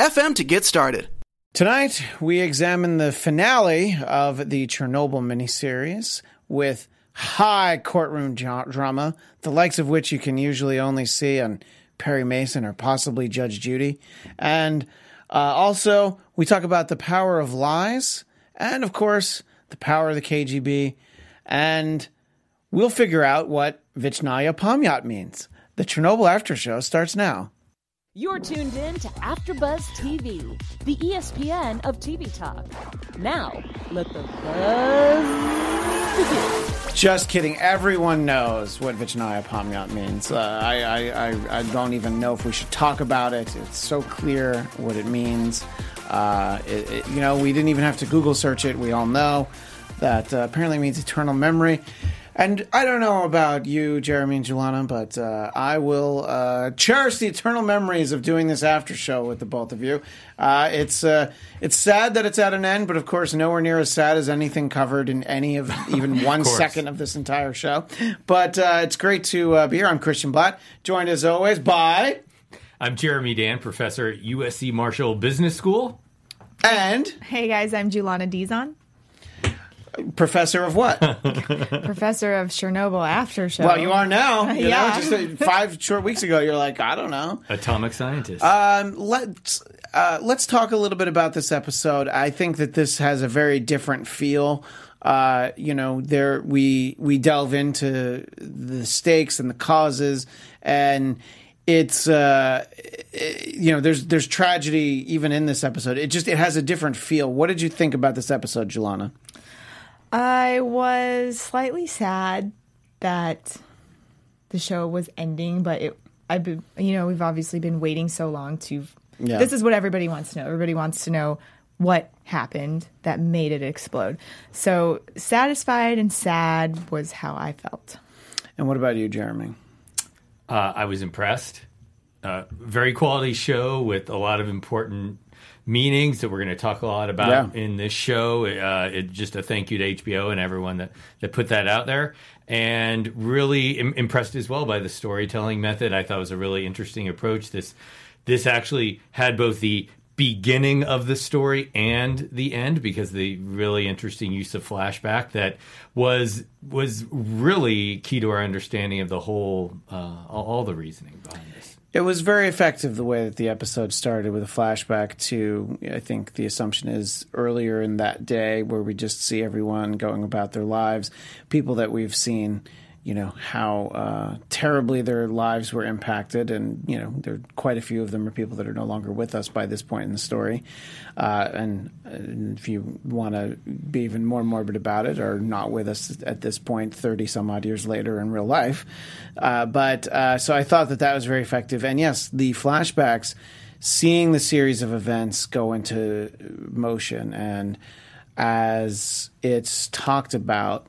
FM to get started. Tonight, we examine the finale of the Chernobyl miniseries with high courtroom drama, the likes of which you can usually only see on Perry Mason or possibly Judge Judy. And uh, also, we talk about the power of lies and, of course, the power of the KGB. And we'll figure out what Vichnaya Pamyat means. The Chernobyl After Show starts now. You're tuned in to AfterBuzz TV, the ESPN of TV talk. Now, let the buzz begin. Just kidding. Everyone knows what Vichnaya Pamyat means. Uh, I, I, I, I, don't even know if we should talk about it. It's so clear what it means. Uh, it, it, you know, we didn't even have to Google search it. We all know that uh, apparently means eternal memory. And I don't know about you, Jeremy and Julana, but uh, I will uh, cherish the eternal memories of doing this after show with the both of you. Uh, it's uh, it's sad that it's at an end, but of course, nowhere near as sad as anything covered in any of even one of second of this entire show. But uh, it's great to uh, be here. I'm Christian Blatt, joined as always by. I'm Jeremy Dan, professor at USC Marshall Business School. And. Hey guys, I'm Julana Dizon. Professor of what? Professor of Chernobyl after show. Well, you are now. You yeah. Know, just uh, five short weeks ago, you're like, I don't know. Atomic scientist. Um, let's uh, let's talk a little bit about this episode. I think that this has a very different feel. Uh, you know, there we we delve into the stakes and the causes, and it's uh, you know there's there's tragedy even in this episode. It just it has a different feel. What did you think about this episode, Julana? I was slightly sad that the show was ending, but it, I've been, you know, we've obviously been waiting so long to. Yeah. This is what everybody wants to know. Everybody wants to know what happened that made it explode. So satisfied and sad was how I felt. And what about you, Jeremy? Uh, I was impressed. Uh, very quality show with a lot of important meanings that we're going to talk a lot about yeah. in this show. Uh, it, just a thank you to HBO and everyone that, that put that out there. And really Im- impressed as well by the storytelling method. I thought was a really interesting approach. This this actually had both the beginning of the story and the end because the really interesting use of flashback that was was really key to our understanding of the whole uh, all, all the reasoning behind this. It was very effective the way that the episode started with a flashback to, I think the assumption is earlier in that day where we just see everyone going about their lives, people that we've seen, you know, how uh, terribly their lives were impacted. And, you know, there are quite a few of them are people that are no longer with us by this point in the story. Uh, and, and, if you want to be even more morbid about it, or not with us at this point, 30 some odd years later in real life. Uh, but uh, so I thought that that was very effective. And yes, the flashbacks, seeing the series of events go into motion, and as it's talked about,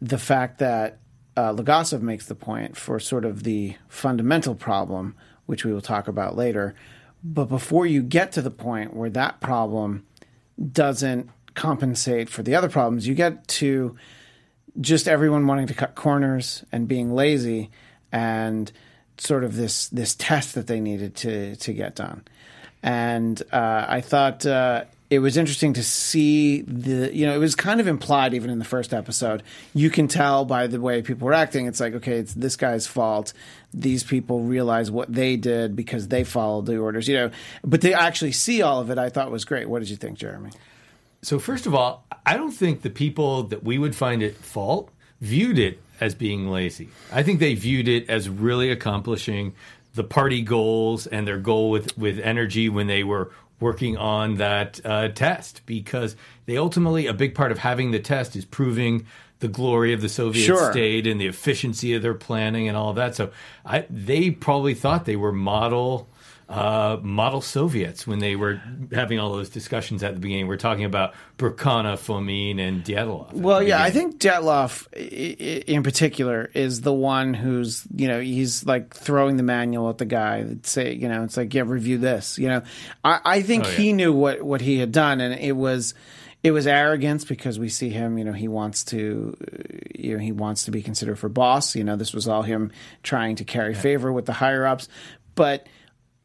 the fact that uh, Legasov makes the point for sort of the fundamental problem, which we will talk about later. But before you get to the point where that problem doesn't compensate for the other problems, you get to just everyone wanting to cut corners and being lazy and sort of this this test that they needed to to get done. And uh, I thought uh, it was interesting to see the you know it was kind of implied even in the first episode. You can tell by the way people were acting. It's like okay it's this guy's fault. These people realize what they did because they followed the orders you know. But they actually see all of it i thought was great. What did you think jeremy? So first of all i don't think the people that we would find at fault viewed it as being lazy. I think they viewed it as really accomplishing the party goals and their goal with, with energy when they were working on that uh, test because they ultimately a big part of having the test is proving the glory of the Soviet sure. state and the efficiency of their planning and all of that. So I, they probably thought they were model uh, model Soviets when they were having all those discussions at the beginning. We're talking about Bryukhanov, Fomin, and Dyatlov. Well, yeah, I think Dyatlov in particular is the one who's, you know, he's like throwing the manual at the guy that say, you know, it's like, yeah, review this. You know, I, I think oh, yeah. he knew what, what he had done, and it was it was arrogance because we see him, you know, he wants to, you know, he wants to be considered for boss. You know, this was all him trying to carry favor with the higher ups, but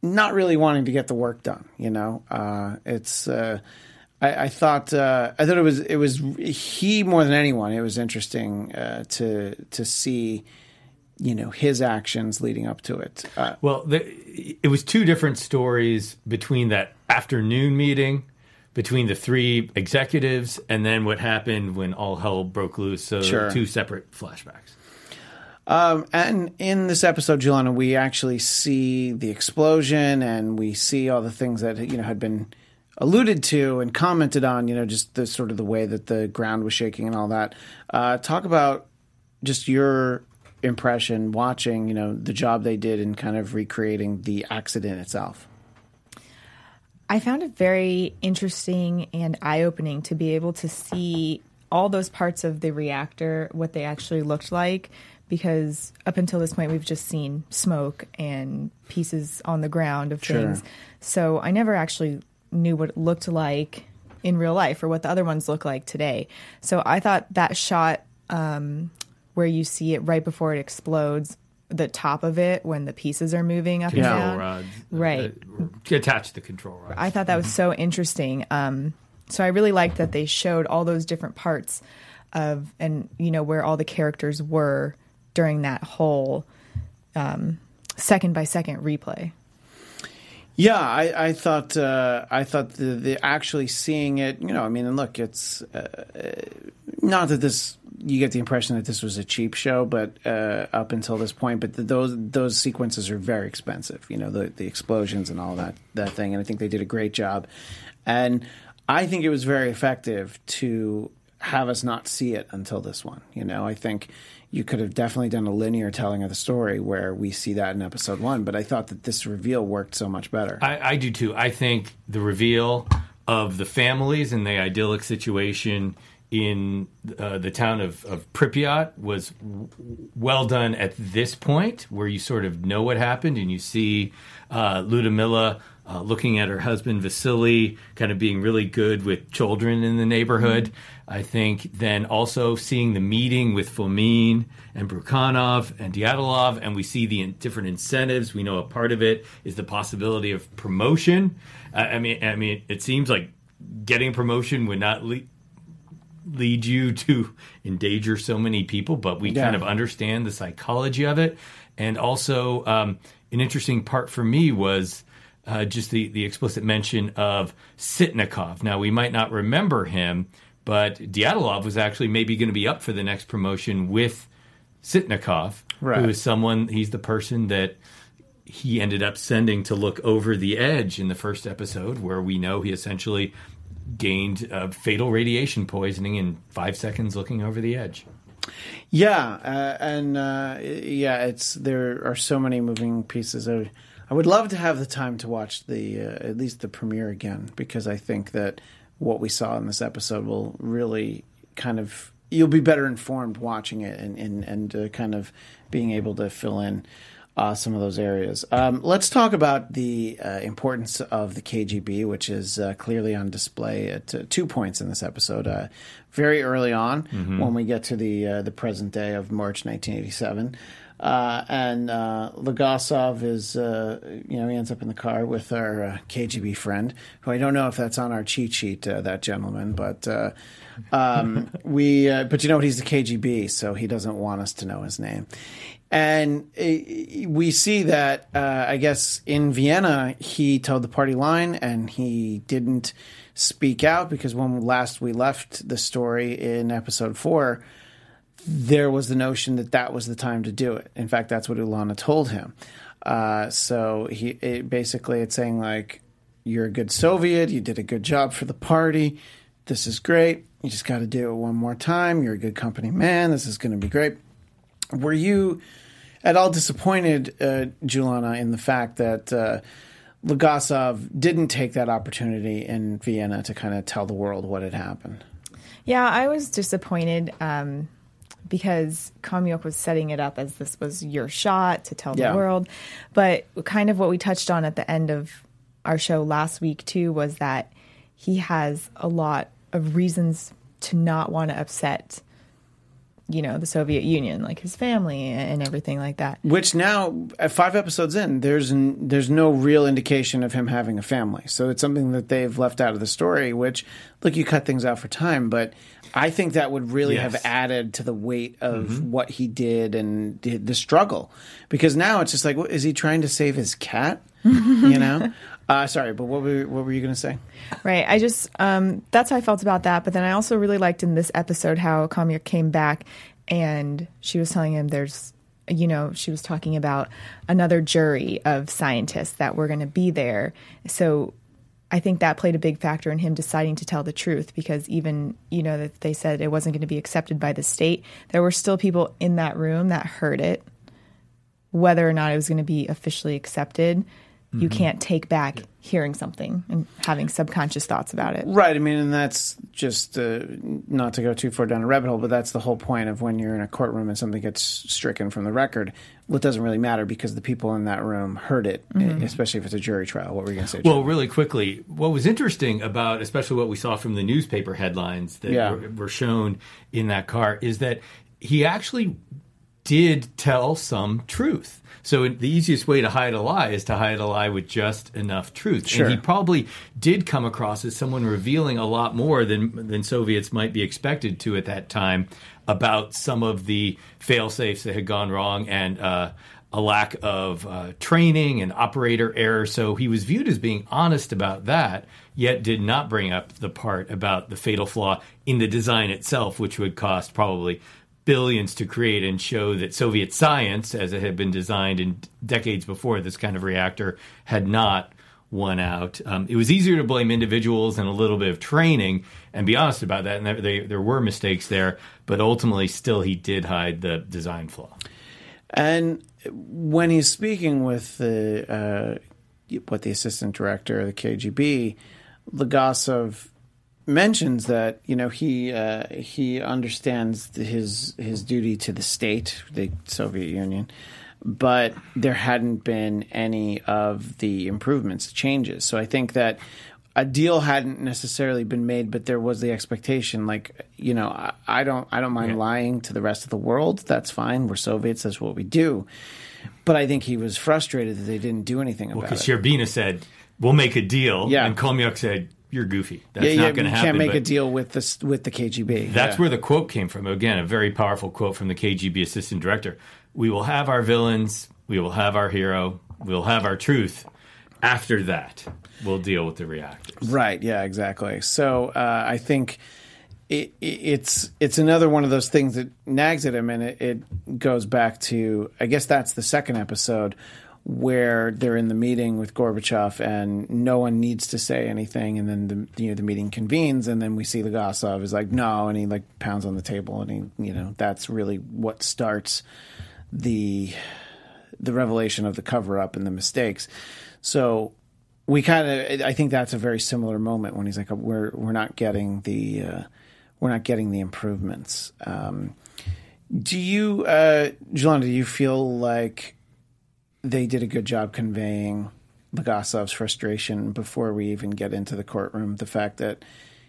not really wanting to get the work done. You know, uh, it's. Uh, I, I, thought uh, I thought it was it was he more than anyone. It was interesting uh, to to see you know his actions leading up to it. Uh, well, the, it was two different stories between that afternoon meeting between the three executives and then what happened when all hell broke loose. So sure. two separate flashbacks. Um, and in this episode, Juliana, we actually see the explosion and we see all the things that you know had been alluded to and commented on. You know, just the sort of the way that the ground was shaking and all that. Uh, talk about just your impression watching. You know, the job they did in kind of recreating the accident itself. I found it very interesting and eye opening to be able to see all those parts of the reactor, what they actually looked like, because up until this point, we've just seen smoke and pieces on the ground of sure. things. So I never actually knew what it looked like in real life or what the other ones look like today. So I thought that shot um, where you see it right before it explodes the top of it when the pieces are moving up control and down. Rods, right. Uh, attach the control rods. I thought that was so interesting. Um, so I really liked that they showed all those different parts of and you know where all the characters were during that whole um, second by second replay. Yeah, I, I thought uh, I thought the, the actually seeing it, you know, I mean, and look, it's uh, not that this you get the impression that this was a cheap show, but uh, up until this point, but the, those those sequences are very expensive. You know, the the explosions and all that that thing, and I think they did a great job. And I think it was very effective to have us not see it until this one. You know, I think you could have definitely done a linear telling of the story where we see that in episode one, but I thought that this reveal worked so much better. I, I do too. I think the reveal of the families and the idyllic situation in uh, the town of, of Pripyat was w- well done at this point, where you sort of know what happened and you see uh, Ludmilla uh, looking at her husband Vasily, kind of being really good with children in the neighborhood. Mm-hmm. I think then also seeing the meeting with Fomin and Bryukhanov and Dyatlov, and we see the in- different incentives. We know a part of it is the possibility of promotion. I mean, I mean, it seems like getting promotion would not lead lead you to endanger so many people, but we yeah. kind of understand the psychology of it. And also, um, an interesting part for me was uh, just the, the explicit mention of Sitnikov. Now, we might not remember him, but Dyatlov was actually maybe going to be up for the next promotion with Sitnikov, right. who is someone, he's the person that he ended up sending to look over the edge in the first episode, where we know he essentially gained uh, fatal radiation poisoning in five seconds looking over the edge. Yeah, uh, and uh, yeah, it's there are so many moving pieces. I, I would love to have the time to watch the uh, at least the premiere again because I think that what we saw in this episode will really kind of you'll be better informed watching it and and, and uh, kind of being able to fill in uh, some of those areas. Um, let's talk about the uh, importance of the KGB, which is uh, clearly on display at uh, two points in this episode. Uh, very early on, mm-hmm. when we get to the uh, the present day of March 1987. Uh, and uh, Legasov is, uh, you know, he ends up in the car with our KGB friend, who I don't know if that's on our cheat sheet, that gentleman, but um, we, but you know what? He's the KGB, so he doesn't want us to know his name. And uh, we see that, uh, I guess, in Vienna, he told the party line and he didn't speak out because when last we left the story in episode four, there was the notion that that was the time to do it. In fact, that's what Ulana told him. Uh, so he it, basically it's saying like, "You're a good Soviet. You did a good job for the party. This is great. You just got to do it one more time. You're a good company man. This is going to be great." Were you at all disappointed, uh, Julana, in the fact that uh, Legasov didn't take that opportunity in Vienna to kind of tell the world what had happened. Yeah, I was disappointed um, because Khomyuk was setting it up as this was your shot to tell yeah. the world. But kind of what we touched on at the end of our show last week, too, was that he has a lot of reasons to not want to upset you know the Soviet Union, like his family and everything like that. Which now, at five episodes in, there's n- there's no real indication of him having a family. So it's something that they've left out of the story. Which, look, you cut things out for time, but I think that would really yes. have added to the weight of mm-hmm. what he did and the struggle. Because now it's just like, is he trying to save his cat? you know. Uh, sorry, but what were what were you going to say? Right, I just um, that's how I felt about that. But then I also really liked in this episode how Khomyuk came back and she was telling him there's, you know, she was talking about another jury of scientists that were going to be there. So I think that played a big factor in him deciding to tell the truth because even, you know, that they said it wasn't going to be accepted by the state, there were still people in that room that heard it, whether or not it was going to be officially accepted mm-hmm. you can't take back hearing something and having subconscious thoughts about it. Right. I mean, and that's just uh, not to go too far down a rabbit hole, but that's the whole point of when you're in a courtroom and something gets stricken from the record. Well, it doesn't really matter because the people in that room heard it, mm-hmm. especially if it's a jury trial. What were you going to say? Well, really quickly, what was interesting about, especially what we saw from the newspaper headlines that yeah. were, were shown in that car, is that he actually did tell some truth. So the easiest way to hide a lie is to hide a lie with just enough truth. Sure. And he probably did come across as someone revealing a lot more than than Soviets might be expected to at that time about some of the fail safes that had gone wrong and uh, a lack of uh, training and operator error. So he was viewed as being honest about that, yet did not bring up the part about the fatal flaw in the design itself, which would cost probably billions to create and show that Soviet science, as it had been designed in decades before this kind of reactor, had not won out. Um, it was easier to blame individuals and a little bit of training and be honest about that. And there, they, there were mistakes there, but ultimately, still, he did hide the design flaw. And when he's speaking with the uh, what the assistant director of the KGB, Legasov mentions that you know he uh, he understands his his duty to the state, the Soviet Union, but there hadn't been any of the improvements, changes. So I think that a deal hadn't necessarily been made, but there was the expectation. Like you know, I, I don't I don't mind yeah. lying to the rest of the world. That's fine. We're Soviets. That's what we do. But I think he was frustrated that they didn't do anything well, about it. Because Shcherbina said, "We'll make a deal," yeah. and Khomyuk said, you're goofy. That's yeah, not going to happen. Can't make a deal with the with the KGB. That's yeah. where the quote came from. Again, a very powerful quote from the KGB assistant director. We will have our villains. We will have our hero. We'll have our truth. After that, we'll deal with the reactors. Right. Yeah. Exactly. So uh, I think. It, it's it's another one of those things that nags at him, and it, it goes back to I guess that's the second episode where they're in the meeting with Gorbachev and no one needs to say anything, and then the you know the meeting convenes, and then we see Legasov is like no, and he like pounds on the table, and he you know that's really what starts the the revelation of the cover up and the mistakes. So we kind of I think that's a very similar moment when he's like we're we're not getting the uh, we're not getting the improvements. Um, do you, uh, Jelena, do you feel like they did a good job conveying Legasov's frustration before we even get into the courtroom. The fact that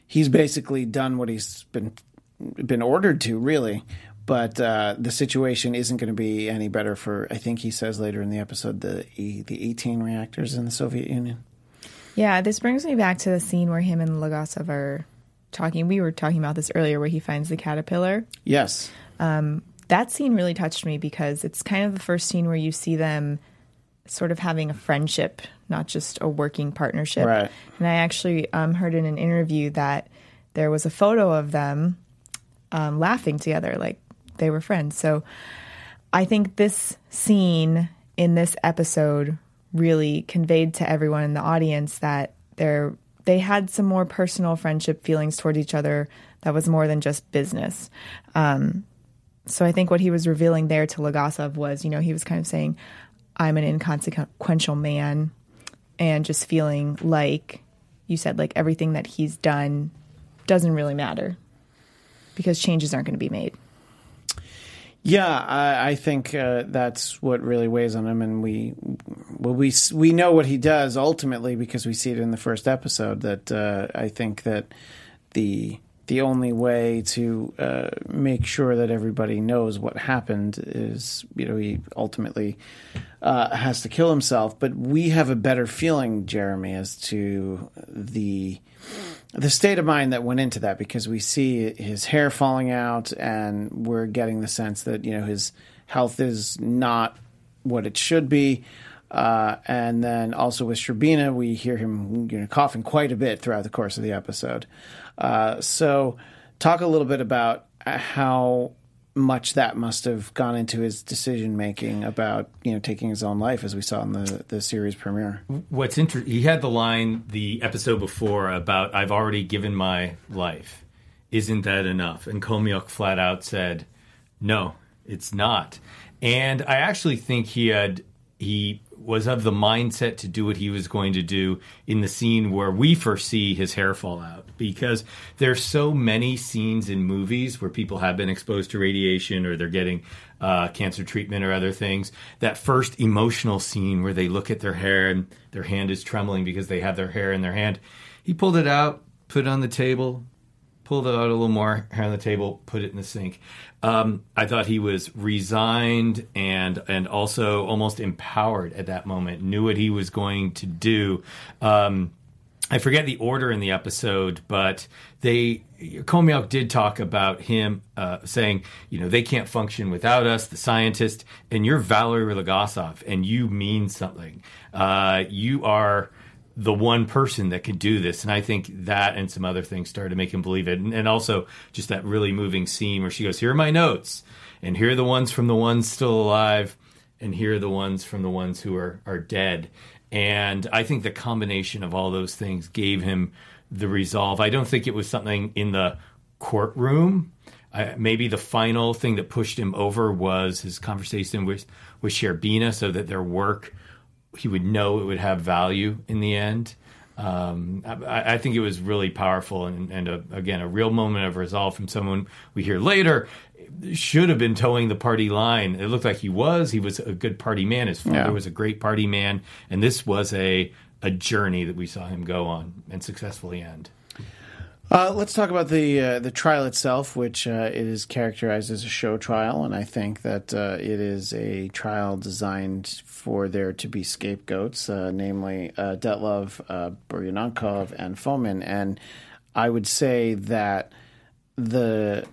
he's basically done what he's been been ordered to, really, but uh, the situation isn't going to be any better for. I think he says later in the episode the the 18 reactors in the Soviet Union. Yeah, this brings me back to the scene where him and Legasov are talking. We were talking about this earlier, where he finds the caterpillar. Yes. Um, that scene really touched me because it's kind of the first scene where you see them sort of having a friendship, not just a working partnership. Right. And I actually um, heard in an interview that there was a photo of them um, laughing together, like they were friends. So I think this scene in this episode really conveyed to everyone in the audience that they're they had some more personal friendship feelings towards each other that was more than just business. Um, so I think what he was revealing there to Legasov was, you know, he was kind of saying, I'm an inconsequential man. and just feeling like you said, like everything that he's done doesn't really matter because changes aren't going to be made. Yeah, I, I think uh, that's what really weighs on him, and we, well, we we know what he does ultimately because we see it in the first episode. That uh, I think that the the only way to uh, make sure that everybody knows what happened is, you know, he ultimately uh, has to kill himself. But we have a better feeling, Jeremy, as to the the state of mind that went into that because we see his hair falling out and we're getting the sense that you know his health is not what it should be uh, and then also with Shcherbina, we hear him you know, coughing quite a bit throughout the course of the episode. Uh, so, talk a little bit about how much that must have gone into his decision making about you know taking his own life, as we saw in the the series premiere. What's interesting, he had the line the episode before about "I've already given my life." Isn't that enough? And Khomyuk flat out said, "No, it's not." And I actually think he had he was of the mindset to do what he was going to do in the scene where we first see his hair fall out. Because there's so many scenes in movies where people have been exposed to radiation or they're getting uh, cancer treatment or other things that first emotional scene where they look at their hair and their hand is trembling because they have their hair in their hand he pulled it out put it on the table pulled it out a little more hair on the table, put it in the sink. Um, I thought he was resigned and and also almost empowered at that moment. Knew what he was going to do. Um, I forget the order in the episode, but they Khomyuk did talk about him uh, saying, you know, they can't function without us, the scientist, and you're Valery Legasov, and you mean something. Uh, you are the one person that could do this. And I think that and some other things started to make him believe it. And, and, also just that really moving scene where she goes, Here are my notes, and here are the ones from the ones still alive, and here are the ones from the ones who are, are dead. And I think the combination of all those things gave him the resolve. I don't think it was something in the courtroom. Uh, maybe the final thing that pushed him over was his conversation with, with Shcherbina so that their work he would know it would have value in the end. Um, I, I, think it was really powerful and, and a, again a real moment of resolve from someone we hear later should have been toeing the party line. It looked like he was. He was a good party man. His father yeah. was a great party man, and this was a a journey that we saw him go on and successfully end. Uh, let's talk about the uh, the trial itself, which uh, it is characterized as a show trial, and I think that uh, it is a trial designed for there to be scapegoats, uh, namely uh, Dyatlov, uh, Buryankov, and Fomin. And I would say that the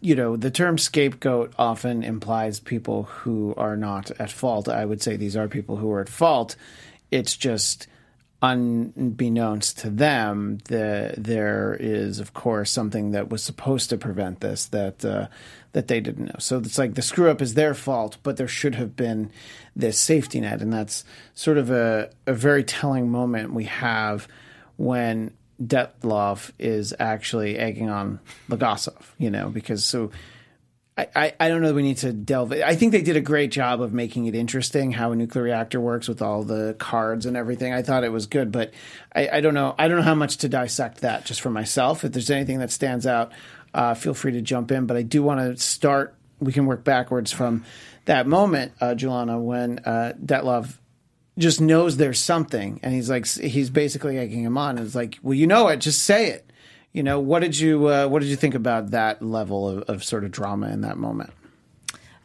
you know the term scapegoat often implies people who are not at fault. I would say these are people who are at fault. It's just unbeknownst to them, the, there is, of course, something that was supposed to prevent this that uh, that they didn't know. So it's like the screw up is their fault, but there should have been this safety net, and that's sort of a, a very telling moment we have when Dyatlov is actually egging on Legasov, you know, because so I, I don't know that we need to delve. I think they did a great job of making it interesting how a nuclear reactor works with all the cards and everything. I thought it was good, but I, I don't know. I don't know how much to dissect that just for myself. If there's anything that stands out, uh, feel free to jump in. But I do want to start. We can work backwards from that moment, uh, Julana, when uh, Dyatlov just knows there's something, and he's like, he's basically egging him on. It's like, well, you know it, just say it. You know, what did you uh, what did you think about that level of, of sort of drama in that moment?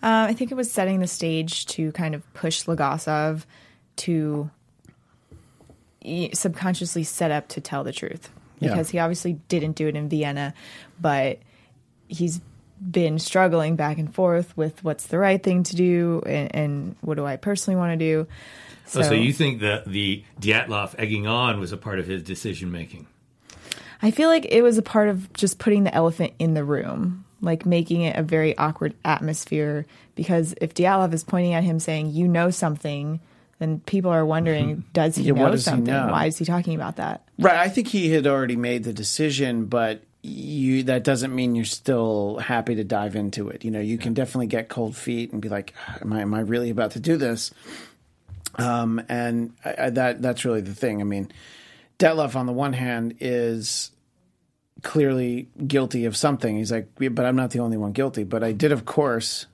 Uh, I think it was setting the stage to kind of push Legasov to subconsciously set up to tell the truth because yeah. he obviously didn't do it in Vienna, but he's been struggling back and forth with what's the right thing to do and, and what do I personally want to do. So, oh, so you think that the Dyatlov egging on was a part of his decision making? I feel like it was a part of just putting the elephant in the room, like making it a very awkward atmosphere. Because if Dyatlov is pointing at him saying, "You know something," then people are wondering, does he yeah, know does something? He know? Why is he talking about that? Right. I think he had already made the decision, but you that doesn't mean you're still happy to dive into it. You know, you can definitely get cold feet and be like, "Am I am I really about to do this?" Um, and I, I, that that's really the thing. I mean, Dyatlov on the one hand is clearly guilty of something. He's like, but I'm not the only one guilty. But I did, of course,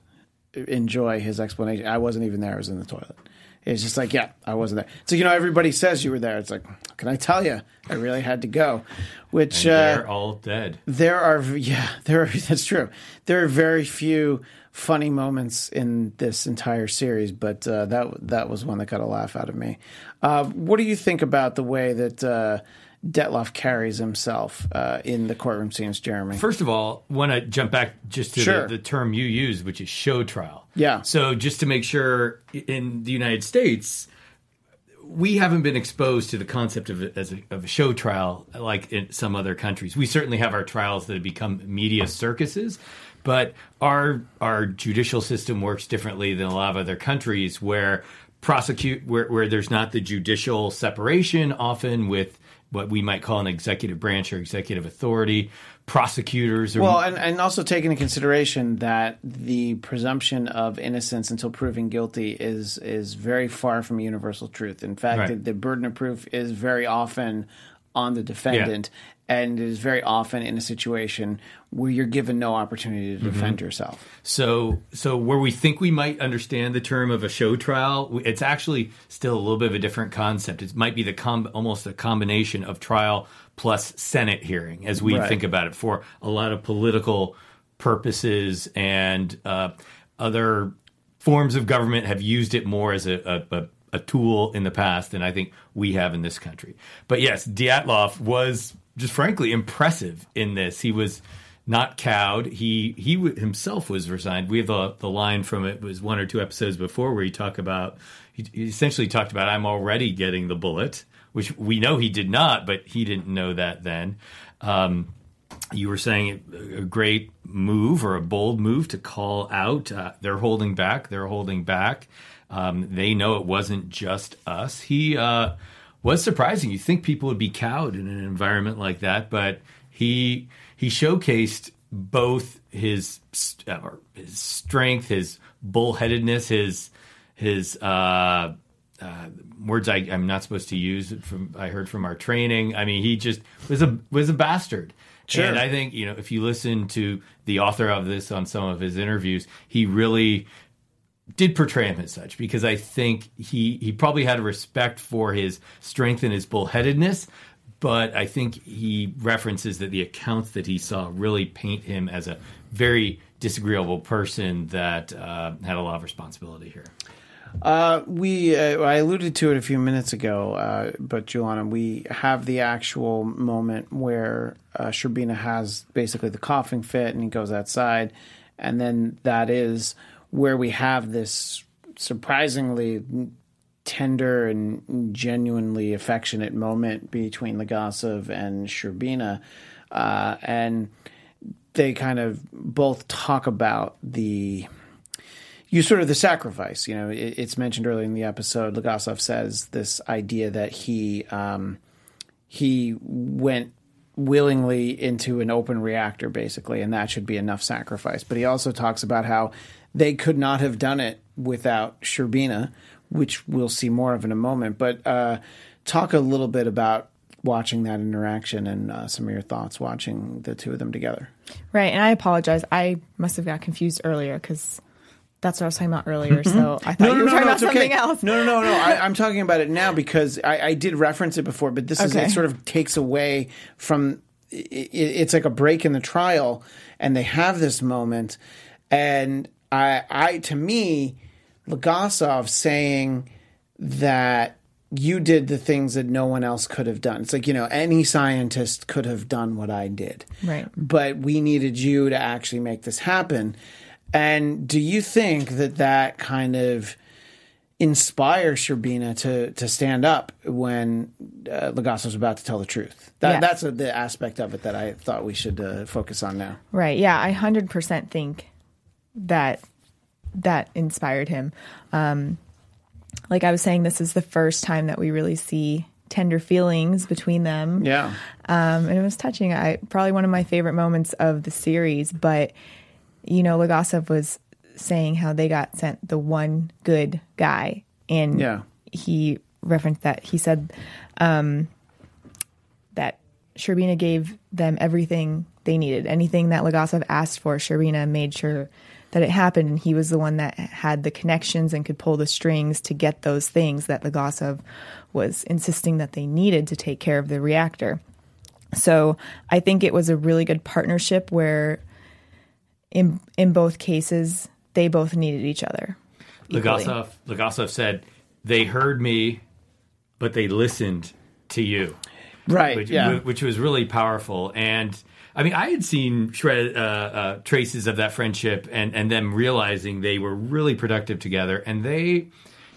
enjoy his explanation. I wasn't even there. I was in the toilet. It's just like, yeah, I wasn't there. So you know, everybody says you were there. It's like, can I tell you? I really had to go. Which and they're uh, all dead. There are, yeah, there are. That's true. There are very few funny moments in this entire series, but uh, that that was one that got a laugh out of me. Uh, what do you think about the way that? Uh, Dyatlov carries himself uh, in the courtroom scenes, Jeremy? First of all, want to jump back just to sure. the, the, term you used, which is show trial. Yeah. So just to make sure, in the United States, we haven't been exposed to the concept of a, a, of a show trial like in some other countries. We certainly have our trials that have become media circuses, but our our judicial system works differently than a lot of other countries where prosecute where, where there's not the judicial separation often with what we might call an executive branch or executive authority, prosecutors. Or, well, and, and also take into consideration that the presumption of innocence until proven guilty is is very far from universal truth. In fact, right. the, the, burden of proof is very often on the defendant, and is very often in a situation where you're given no opportunity to defend mm-hmm. yourself. So, so where we think we might understand the term of a show trial, it's actually still a little bit of a different concept. It might be the com- almost a combination of trial plus Senate hearing, as we right. think about it, for a lot of political purposes and uh, other forms of government have used it more as a, a, a a tool in the past than I think we have in this country. But yes, Dyatlov was just frankly impressive in this. He was not cowed. He he himself was resigned. We have the the line from it was one or two episodes before where he talked about he, he essentially talked about I'm already getting the bullet, which we know he did not, but he didn't know that then. Um, you were saying a great move or a bold move to call out. Uh, they're holding back. They're holding back. Um, they know it wasn't just us. He uh, was surprising. You think people would be cowed in an environment like that, but he he showcased both his uh, his strength, his bullheadedness, his his uh, uh, words I, am not supposed to use from I heard from our training. I mean, he just was a was a bastard. Sure. And I think you know if you listen to the author of this on some of his interviews, he really did portray him as such because I think he he probably had a respect for his strength and his bullheadedness, but I think he references that the accounts that he saw really paint him as a very disagreeable person that uh, had a lot of responsibility here. Uh, we uh, I alluded to it a few minutes ago, uh, but Juliana, we have the actual moment where uh, Shcherbina has basically the coughing fit, and he goes outside, and then that is where we have this surprisingly tender and genuinely affectionate moment between Legasov and Shcherbina. Uh, and they kind of both talk about the you sort of the sacrifice. You know, it, it's mentioned earlier in the episode. Legasov says this idea that he um, he went willingly into an open reactor, basically, and that should be enough sacrifice. But he also talks about how they could not have done it without Shcherbina, which we'll see more of in a moment. But uh, talk a little bit about watching that interaction and uh, some of your thoughts watching the two of them together. Right, and I apologize. I must have got confused earlier because that's what I was talking about earlier. So mm-hmm. I thought no, no, you were no, talking about something okay. else. No, no, no, no. I, am talking about it now because I, I, did reference it before, but this okay. is it. Sort of takes away from. It, it's like a break in the trial, and they have this moment, and I, I to me, Legasov saying that you did the things that no one else could have done. It's like, you know, any scientist could have done what I did. Right. But we needed you to actually make this happen. And do you think that that kind of inspires Shcherbina to to stand up when uh, was about to tell the truth? That, yes. That's a, the aspect of it that I thought we should uh, focus on now. Right. Yeah, I 100% think that that inspired him. Um, like I was saying, this is the first time that we really see tender feelings between them. Yeah, um, and it was touching. I probably one of my favorite moments of the series. But you know, Legasov was saying how they got sent the one good guy, and yeah. he referenced that he said um, that Shcherbina gave them everything they needed. Anything that Legasov asked for, Shcherbina made sure that it happened, and he was the one that had the connections and could pull the strings to get those things that Legasov was insisting that they needed to take care of the reactor. So I think it was a really good partnership where, in in both cases, they both needed each other. Legasov Legasov said they heard me, but they listened to you. Right. Which, yeah. which was really powerful and. I mean, I had seen shred, uh, uh, traces of that friendship and, and them realizing they were really productive together, and they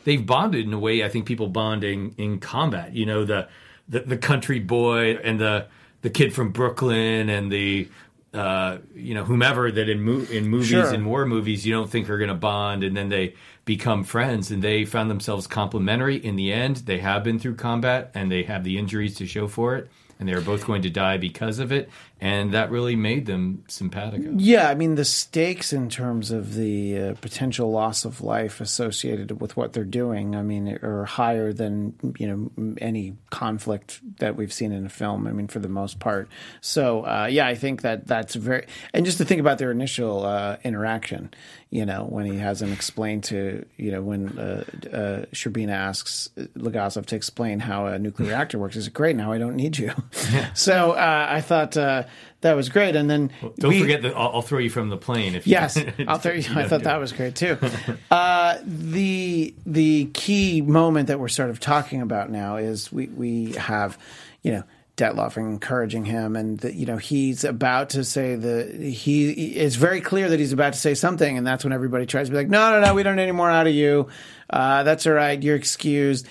they've bonded in a way I think people bonding in combat. You know, the the, the country boy and the the kid from Brooklyn and the uh, you know whomever that in mo- in movies Sure. in war movies you don't think are going to bond, and then they become friends, and they found themselves complementary in the end. They have been through combat, and they have the injuries to show for it. And they are both going to die because of it, and that really made them simpatico. Yeah, I mean the stakes in terms of the uh, potential loss of life associated with what they're doing, I mean, are higher than you know any conflict that we've seen in a film. I mean, for the most part. So uh, yeah, I think that that's very and just to think about their initial uh, interaction, you know, when he has him explain to you know when uh, uh, Shcherbina asks Legasov to explain how a nuclear reactor works, is it great? Now I don't need you. so uh, I thought uh, that was great, and then Don't we- forget that I'll, I'll throw you from the plane if Yes, you, I'll throw you. I thought that was great too. Uh, the the key moment that we're sort of talking about now is we we have, you know. Dyatlov encouraging him, and the, you know he's about to say the he. It's very clear that he's about to say something, and that's when everybody tries to be like, "No, no, no, we don't need any more out of you. Uh, that's all right. You're excused."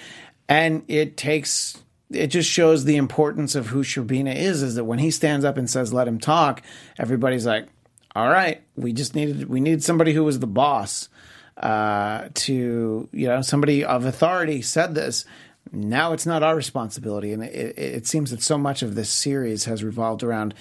And it takes it just shows the importance of who Shcherbina is. Is that when he stands up and says, "Let him talk," everybody's like, all right, we just needed we needed somebody who was the boss uh, to you know somebody of authority said this. Now it's not our responsibility, and it, it, it seems that so much of this series has revolved around.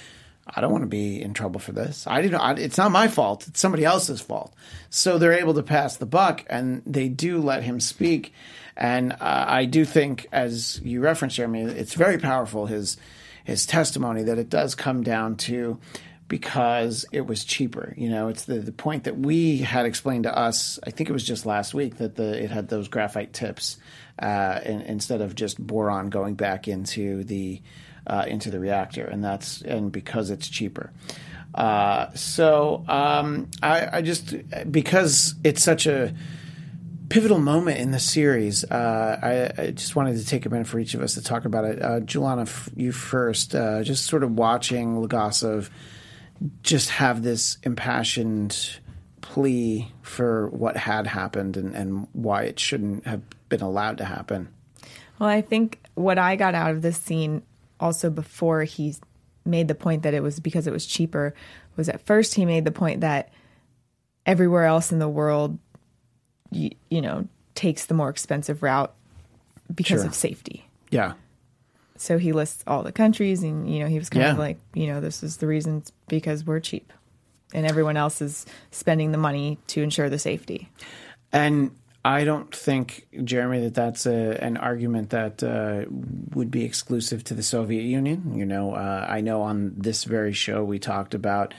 I don't want to be in trouble for this. I didn't. I, it's not my fault. It's somebody else's fault. So they're able to pass the buck, and they do let him speak. And uh, I do think, as you referenced, Jeremy, it's very powerful his his testimony that it does come down to because it was cheaper. You know, it's the, the point that we had explained to us. I think it was just last week that the it had those graphite tips uh, in, instead of just boron going back into the uh, into the reactor, and that's and because it's cheaper. Uh, so um, I, I just because it's such a pivotal moment in the series. Uh, I, I, just wanted to take a minute for each of us to talk about it. Uh, Julana, f- you first. Uh, just sort of watching Legasov just have this impassioned plea for what had happened and, and why it shouldn't have been allowed to happen. Well, I think what I got out of this scene also before he made the point that it was because it was cheaper was at first he made the point that everywhere else in the world you, you know takes the more expensive route because Sure. of safety. Yeah. So he lists all the countries and you know he was kind of like, you know, this is the reason because we're cheap. And everyone else is spending the money to ensure the safety. And I don't think, Jeremy, that that's a, an argument that uh, would be exclusive to the Soviet Union. You know, uh, I know on this very show we talked about.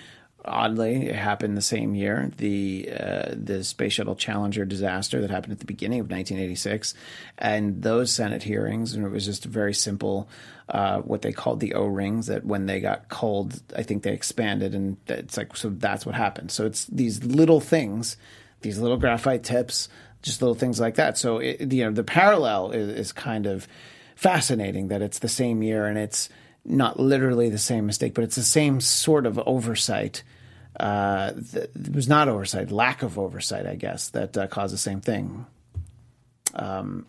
Oddly, it happened the same year. The uh, the space shuttle Challenger disaster that happened at the beginning of 1986, and those Senate hearings, and it was just very simple, uh, what they called the O rings. That when they got cold, I think they expanded, and it's like so that's what happened. So it's these little things these little graphite tips, just little things like that. So it, you know the parallel is, is kind of fascinating that it's the same year and it's not literally the same mistake, but it's the same sort of oversight. Uh, th- it was not oversight, lack of oversight, I guess, that uh, caused the same thing. Um,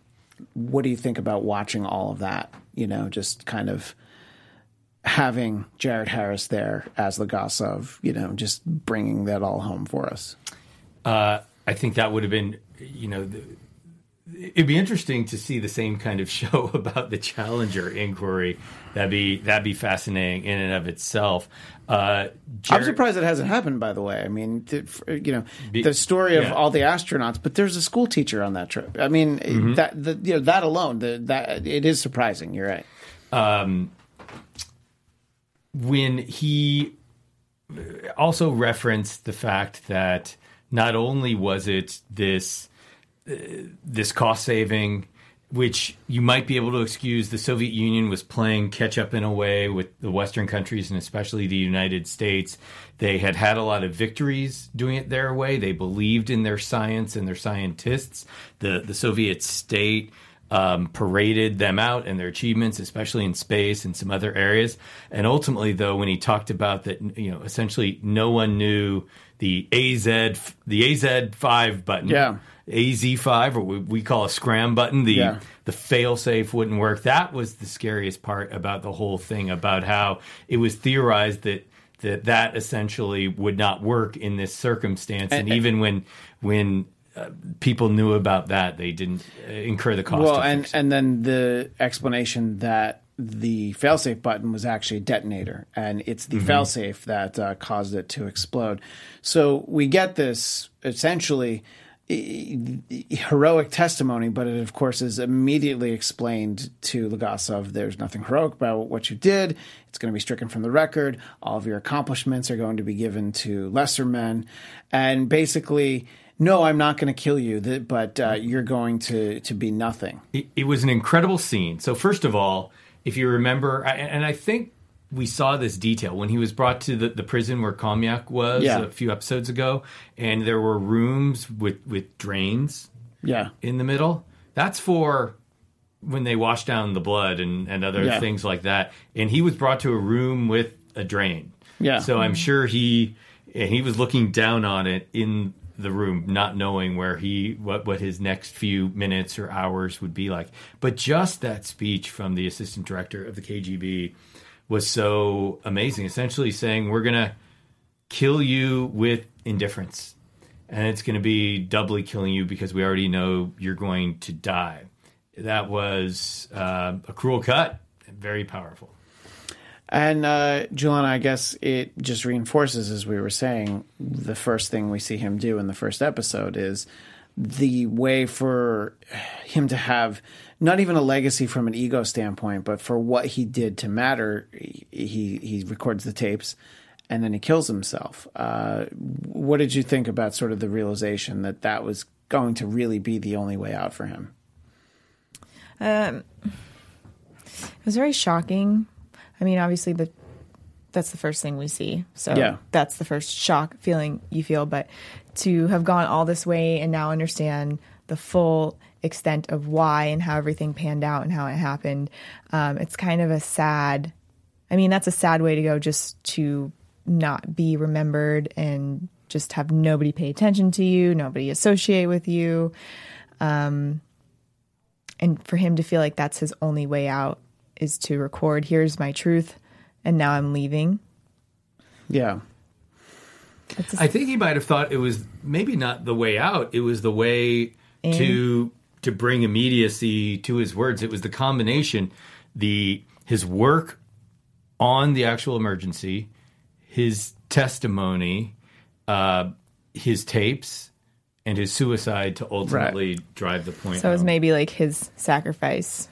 what do you think about watching all of that? You know, just kind of having Jared Harris there as Legasov, you know, just bringing that all home for us. Uh, I think that would have been, you know, the, it'd be interesting to see the same kind of show about the Challenger inquiry. That'd be that'd be fascinating in and of itself. Uh, Jared, I'm surprised it hasn't happened. By the way, I mean, you know, the story of yeah. all the astronauts, but there's a school teacher on that trip. I mean, mm-hmm. that the, you know that alone, the, that it is surprising. You're right. Um, when he also referenced the fact that not only was it this uh, this cost saving which you might be able to excuse the Soviet Union was playing catch up in a way with the Western countries and especially the United States. They had had a lot of victories doing it their way. They believed in their science and their scientists. The the Soviet state um, paraded them out and their achievements, especially in space and some other areas. And ultimately, though, when he talked about that, you know, essentially no one knew the AZ the AZ five button. Yeah AZ5 or we, we call a scram button, the yeah. the fail safe wouldn't work. That was the scariest part about the whole thing about how it was theorized that that that essentially would not work in this circumstance and, and even when when uh, people knew about that they didn't uh, incur the cost well and and then the explanation that the failsafe button was actually a detonator, and it's the mm-hmm. failsafe that uh, caused it to explode. So we get this essentially heroic testimony, but it of course is immediately explained to Legasov. There's nothing heroic about what you did. It's going to be stricken from the record. All of your accomplishments are going to be given to lesser men, and basically. No, I'm not going to kill you, but uh, you're going to, to be nothing. It, it was an incredible scene. So, first of all, if you remember, and I think we saw this detail when he was brought to the, the prison where Khomyuk was yeah. a few episodes ago, and there were rooms with, with drains yeah. in the middle. That's for when they wash down the blood and, and other yeah. things like that. And he was brought to a room with a drain. Yeah. So I'm sure he and he was looking down on it in the room, not knowing where he what what his next few minutes or hours would be like. But just that speech from the assistant director of the KGB was so amazing. Essentially saying we're gonna kill you with indifference, and it's gonna be doubly killing you because we already know you're going to die. That was uh, a cruel cut, very powerful. And uh, Juliana, I guess it just reinforces, as we were saying, the first thing we see him do in the first episode is the way for him to have not even a legacy from an ego standpoint, but for what he did to matter. He he records the tapes, and then he kills himself. Uh, what did you think about sort of the realization that that was going to really be the only way out for him? Um, it was very shocking. I mean, obviously the that's the first thing we see. So yeah. that's the first shock feeling you feel. But to have gone all this way and now understand the full extent of why and how everything panned out and how it happened. Um, it's kind of a sad, I mean, that's a sad way to go just to not be remembered and just have nobody pay attention to you, nobody associate with you. Um, and for him to feel like that's his only way out is to record, here's my truth, and now I'm leaving. Yeah. I think he might have thought it was maybe not the way out, it was the way to to bring immediacy to his words. It was the combination, the his work on the actual emergency, his testimony, uh, his tapes, and his suicide to ultimately right. drive the point. So it was maybe like his sacrifice.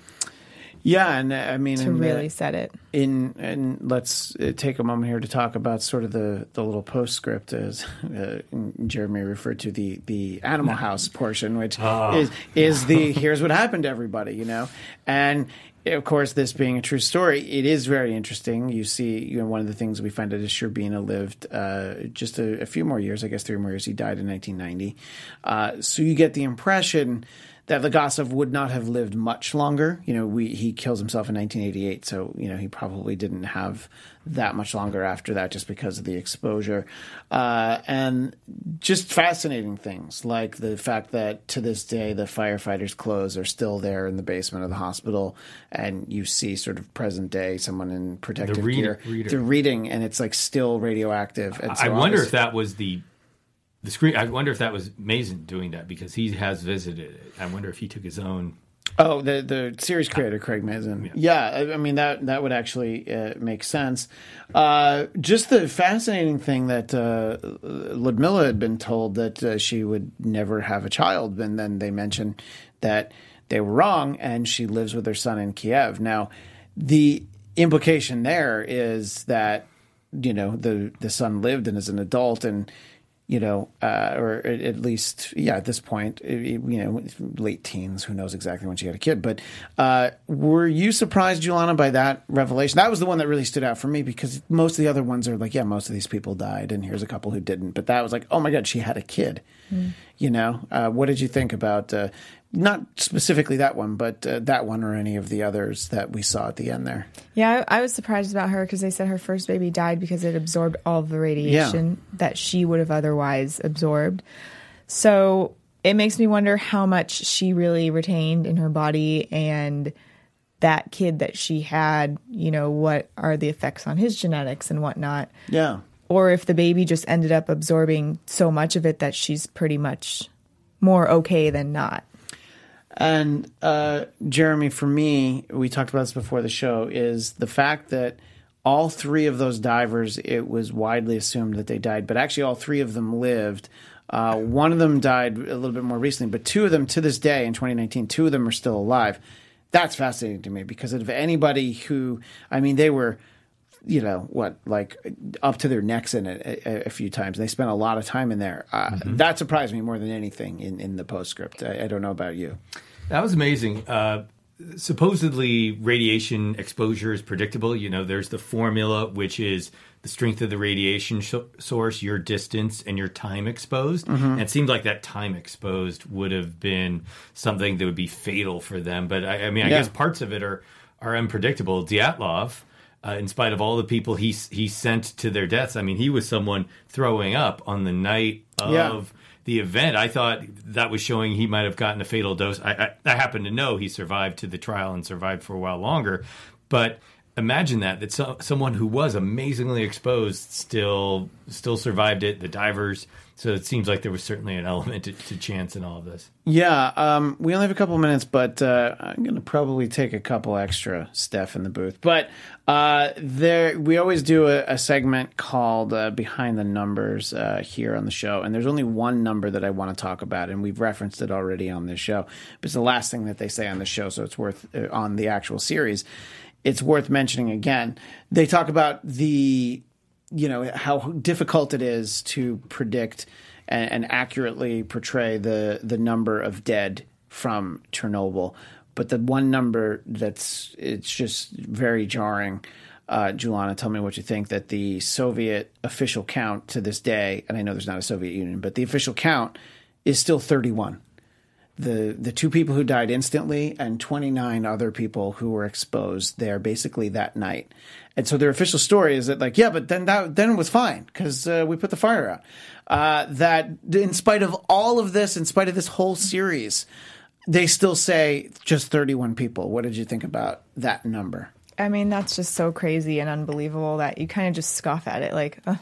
Yeah, and uh, I mean to really the, set it in. And let's uh, take a moment here to talk about sort of the the little postscript, as uh, Jeremy referred to the the Animal House portion, which oh. is is the here's what happened to everybody, you know, and of course, this being a true story, it is very interesting. You see, you know, one of the things we find out is Shcherbina lived uh, just a, a, few more years, I guess three more years. He died in 1990. Uh, so you get the impression that Legasov would not have lived much longer. You know, we, he kills himself in 1988, so you know he probably didn't have that much longer after that, just because of the exposure. Uh, and just fascinating things like the fact that to this day the firefighters' clothes are still there in the basement of the hospital, and you see sort of present day someone in protective the read, gear, reader. the reading, and it's like still radioactive. I wonder if that was the the screen. I wonder if that was Mazin doing that because he has visited it. I wonder if he took his own. Oh, the the series creator Craig Mazin. Yeah, yeah I mean that that would actually uh, make sense. Uh, just the fascinating thing that uh, Ludmilla had been told that uh, she would never have a child, and then they mentioned that they were wrong, and she lives with her son in Kiev. Now, the implication there is that you know the the son lived and is an adult and you know, uh, or at least, yeah, at this point, you know, late teens, who knows exactly when she had a kid. But uh, were you surprised, Julana, by that revelation? That was the one that really stood out for me because most of the other ones are like, yeah, most of these people died, and here's a couple who didn't. But that was like, oh my God, she had a kid. Mm. You know, uh, what did you think about uh, not specifically that one, but uh, that one or any of the others that we saw at the end there. Yeah, I, I was surprised about her because they said her first baby died because it absorbed all the radiation yeah. that she would have otherwise absorbed. So it makes me wonder how much she really retained in her body and that kid that she had, you know, what are the effects on his genetics and whatnot. Yeah. Or if the baby just ended up absorbing so much of it that she's pretty much more okay than not. And uh, Jeremy, for me, we talked about this before the show, is the fact that all three of those divers, it was widely assumed that they died, but actually all three of them lived. Uh, one of them died a little bit more recently, but two of them to this day in 2019, two of them are still alive. That's fascinating to me because of anybody who, I mean, they were you know what like up to their necks in it a, a few times they spent a lot of time in there uh, mm-hmm. that surprised me more than anything in, in the postscript I, I don't know about you that was amazing uh, supposedly radiation exposure is predictable you know there's the formula which is the strength of the radiation sh- source your distance and your time exposed mm-hmm. and it seemed like that time exposed would have been something that would be fatal for them but i, I mean i yeah. guess parts of it are are unpredictable Dyatlov uh, in spite of all the people he he sent to their deaths. I mean, he was someone throwing up on the night of yeah. The event. I thought that was showing he might have gotten a fatal dose. I, I, I happen to know he survived to the trial and survived for a while longer, but imagine that that so, someone who was amazingly exposed still still survived it. The divers so it seems like there was certainly an element to, to chance in all of this. Yeah, um, we only have a couple minutes, but uh, I'm going to probably take a couple extra Steph in the booth. But uh, there, we always do a, a segment called uh, "Behind the Numbers" uh, here on the show, and there's only one number that I want to talk about, and we've referenced it already on this show. But it's the last thing that they say on the show, so it's worth uh, on the actual series. It's worth mentioning again. They talk about the you know how difficult it is to predict and, and, accurately portray the the number of dead from Chernobyl. But the one number that's it's just very jarring. Uh, Julana, tell me what you think. That the Soviet official count to this day, and I know there's not a Soviet Union, but the official count is still 31 the the two people who died instantly and 29 other people who were exposed there basically that night. And so their official story is that like yeah but then that then it was fine because uh, we put the fire out. Uh, that in spite of all of this in spite of this whole series they still say just 31 people. What did you think about that number? I mean that's just so crazy and unbelievable that you kind of just scoff at it like uh,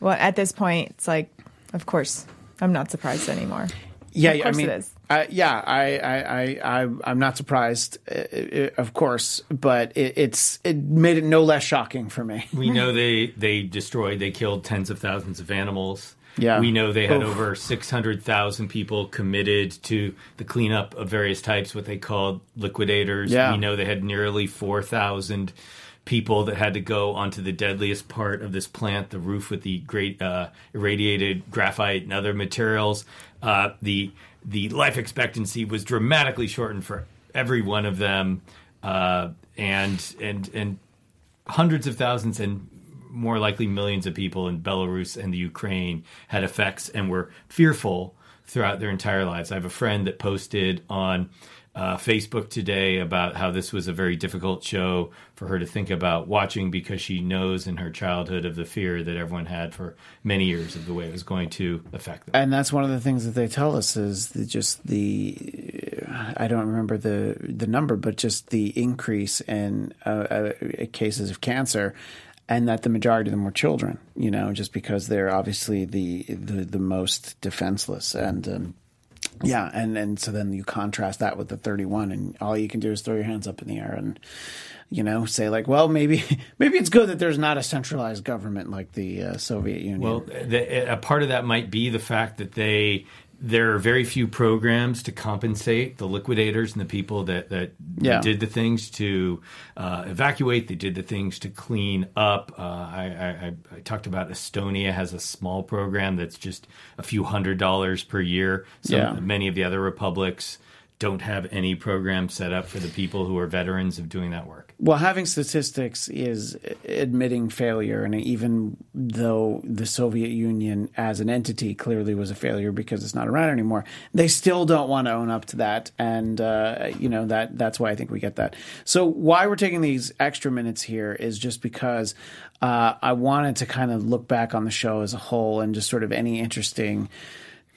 well at this point it's like of course i'm not surprised anymore yeah, I mean, uh, yeah, I, I, I, I, am not surprised, uh, uh, of course, but it, it's it made it no less shocking for me. We know they they destroyed, they killed tens of thousands of animals. Yeah, we know they had Oof. over six hundred thousand people committed to the cleanup of various types, what they called liquidators. Yeah. we know they had nearly four thousand people that had to go onto the deadliest part of this plant, the roof with the great uh, irradiated graphite and other materials. Uh, the the life expectancy was dramatically shortened for every one of them, uh, and and and hundreds of thousands and more likely millions of people in Belarus and the Ukraine had effects and were fearful throughout their entire lives. I have a friend that posted on uh, Facebook today about how this was a very difficult show for her to think about watching because she knows in her childhood of the fear that everyone had for many years of the way it was going to affect them. And that's one of the things that they tell us is just the I don't remember the the number, but just the increase in uh, uh, cases of cancer and that the majority of them were children. You know, just because they're obviously the the, the most defenseless and. Um, yeah, and and so then you contrast that with the 31, and all you can do is throw your hands up in the air and you know say like, well, maybe maybe it's good that there's not a centralized government like the uh, Soviet Union. Well, the, a part of that might be the fact that they there are very few programs to compensate the liquidators and the people that that yeah. did the things to uh, evacuate. They did the things to clean up. Uh, I, I, I, talked about Estonia has a small program that's just a few hundred dollars per year. So yeah. many of the other republics don't have any program set up for the people who are veterans of doing that work. Well, having statistics is admitting failure, and even though the Soviet Union as an entity clearly was a failure because it's not around anymore, they still don't want to own up to that, and uh, you know that that's why I think we get that. So why we're taking these extra minutes here is just because uh, I wanted to kind of look back on the show as a whole and just sort of any interesting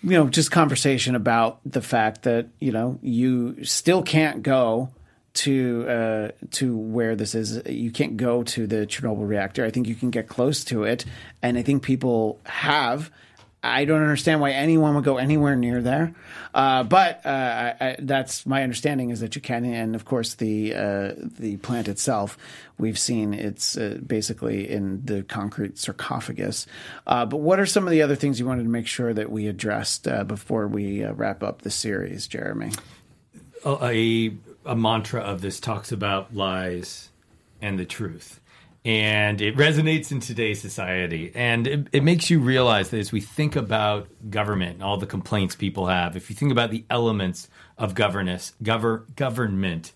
you know, just conversation about the fact that you know you still can't go to uh, to where this is. You can't go to the Chernobyl reactor. I think you can get close to it, and I think people have. I don't understand why anyone would go anywhere near there, uh, but uh, I, I, that's my understanding is that you can. And of course, the uh, the plant itself, we've seen it's uh, basically in the concrete sarcophagus. Uh, but what are some of the other things you wanted to make sure that we addressed before we wrap up the series, Jeremy? A a mantra of this talks about lies and the truth. And it resonates in today's society. And it, it makes you realize that as we think about government and all the complaints people have, if you think about the elements of governance, gover, government,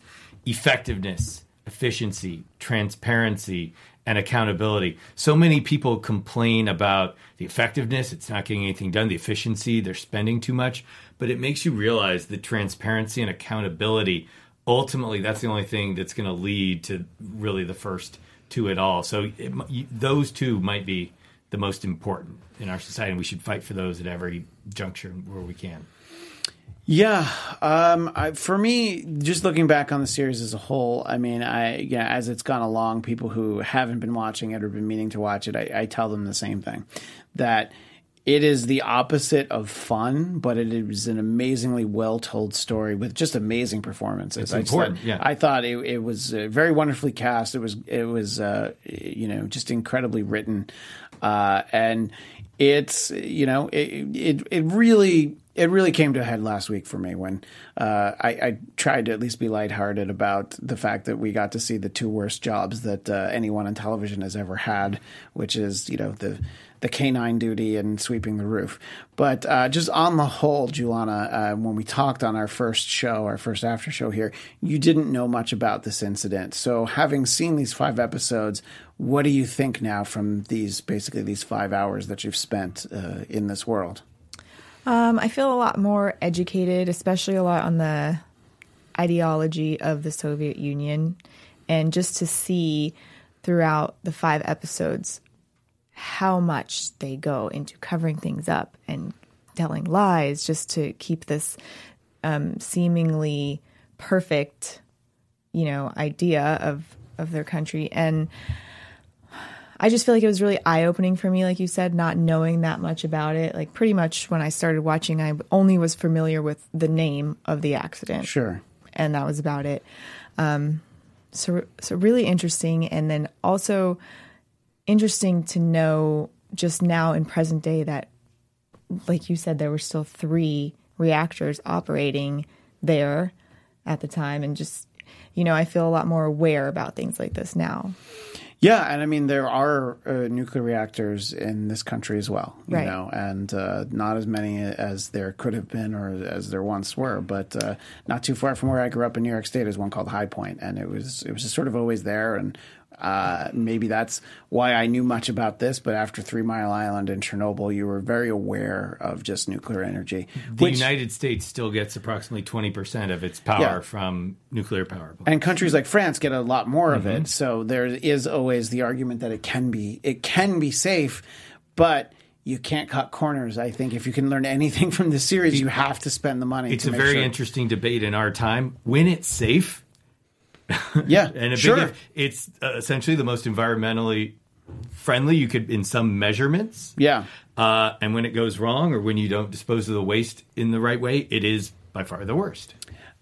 effectiveness, efficiency, transparency, and accountability. So many people complain about the effectiveness, it's not getting anything done, the efficiency, they're spending too much. But it makes you realize that transparency and accountability ultimately that's the only thing that's going to lead to really the first two at all. So it, those two might be the most important in our society, and we should fight for those at every juncture where we can. Yeah, um, I, for me, just looking back on the series as a whole, I mean, I yeah, as it's gone along, people who haven't been watching it or been meaning to watch it, I, I tell them the same thing that it is the opposite of fun, but it is an amazingly well told story with just amazing performances. It's I important, thought, yeah. I thought it, it was uh, very wonderfully cast. It was it was uh, you know just incredibly written, uh, and it's you know it, it it really it really came to a head last week for me when uh, I, I, tried to at least be lighthearted about the fact that we got to see the two worst jobs that uh, anyone on television has ever had, which is you know the the canine duty and sweeping the roof. But uh, just on the whole, Julana, uh, when we talked on our first show, our first after show here, you didn't know much about this incident. So having seen these five episodes, what do you think now from these basically these five hours that you've spent uh, in this world? Um, I feel a lot more educated, especially a lot on the ideology of the Soviet Union, and just to see throughout the five episodes how much they go into covering things up and telling lies just to keep this um, seemingly perfect, you know, idea of of their country. And I just feel like it was really eye opening for me, like you said, not knowing that much about it. Like pretty much when I started watching, I only was familiar with the name of the accident. Sure. And that was about it. Um, so, so really interesting. And then also interesting to know just now in present day that, like you said, there were still three reactors operating there at the time. And just, you know, I feel a lot more aware about things like this now. Yeah, and I mean there are uh, nuclear reactors in this country as well, you right. know, and uh, not as many as there could have been or as there once were, but uh, not too far from where I grew up in New York State is one called High Point, and it was it was just sort of always there, and uh, maybe that's why I knew much about this, but after Three Mile Island and Chernobyl, you were very aware of just nuclear energy. The which, United States still gets approximately 20% of its power yeah. from nuclear power. Plants. And countries like France get a lot more mm-hmm. of it. So there is always the argument that it can be it can be safe, but you can't cut corners. I think if you can learn anything from this series, you have to spend the money. It's a very sure. interesting debate in our time. When it's safe, Yeah, and a sure. big, it's uh, essentially the most environmentally friendly. You could in some measurements. Yeah. Uh, and when it goes wrong, or when you don't dispose of the waste in the right way, it is by far the worst.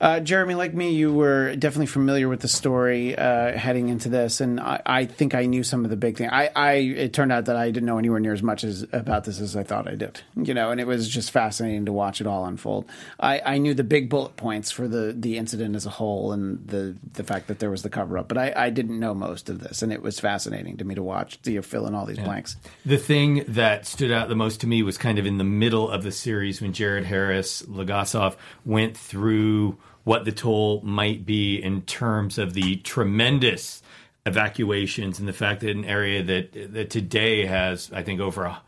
Uh, Jeremy, like me, you were definitely familiar with the story uh, heading into this, and I, I, think I knew some of the big things. I, I, it turned out that I didn't know anywhere near as much as about this as I thought I did. You know, and it was just fascinating to watch it all unfold. I, I knew the big bullet points for the the incident as a whole, and the the fact that there was the cover up, but I, I didn't know most of this, and it was fascinating to me to watch. To fill in all these yeah. blanks. The thing that stood out the most to me was kind of in the middle of the series when Jared Harris Legasov went through what the toll might be in terms of the tremendous evacuations and the fact that an area that that today has, I think, over a,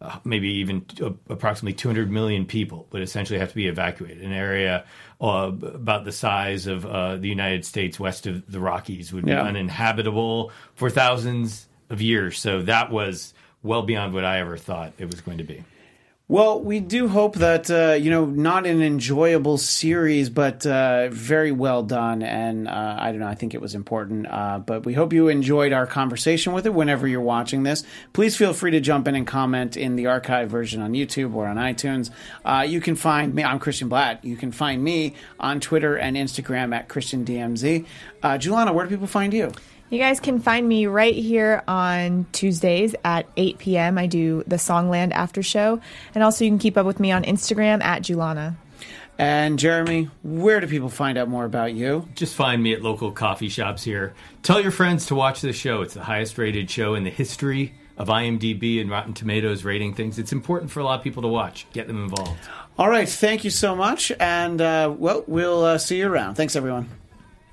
uh, maybe even t- approximately 200 million people would essentially have to be evacuated. An area uh, about the size of uh, the United States west of the Rockies would be yeah. uninhabitable for thousands of years. So that was well beyond what I ever thought it was going to be. Well, we do hope that uh, you know not an enjoyable series, but uh, very well done, and uh, I don't know. I think it was important, uh, but we hope you enjoyed our conversation with it. Whenever you're watching this, please feel free to jump in and comment in the archive version on YouTube or on iTunes. Uh, you can find me. I'm Christian Blatt. You can find me on Twitter and Instagram at Christian DMZ. Uh, Julana, where do people find you? You guys can find me right here on Tuesdays at 8 p.m. I do the Songland after show. And also, you can keep up with me on Instagram at Julana. And Jeremy, where do people find out more about you? Just find me at local coffee shops here. Tell your friends to watch the show. It's the highest rated show in the history of IMDb and Rotten Tomatoes rating things. It's important for a lot of people to watch. Get them involved. All right. Thank you so much. And, uh, well, we'll uh, see you around. Thanks, everyone.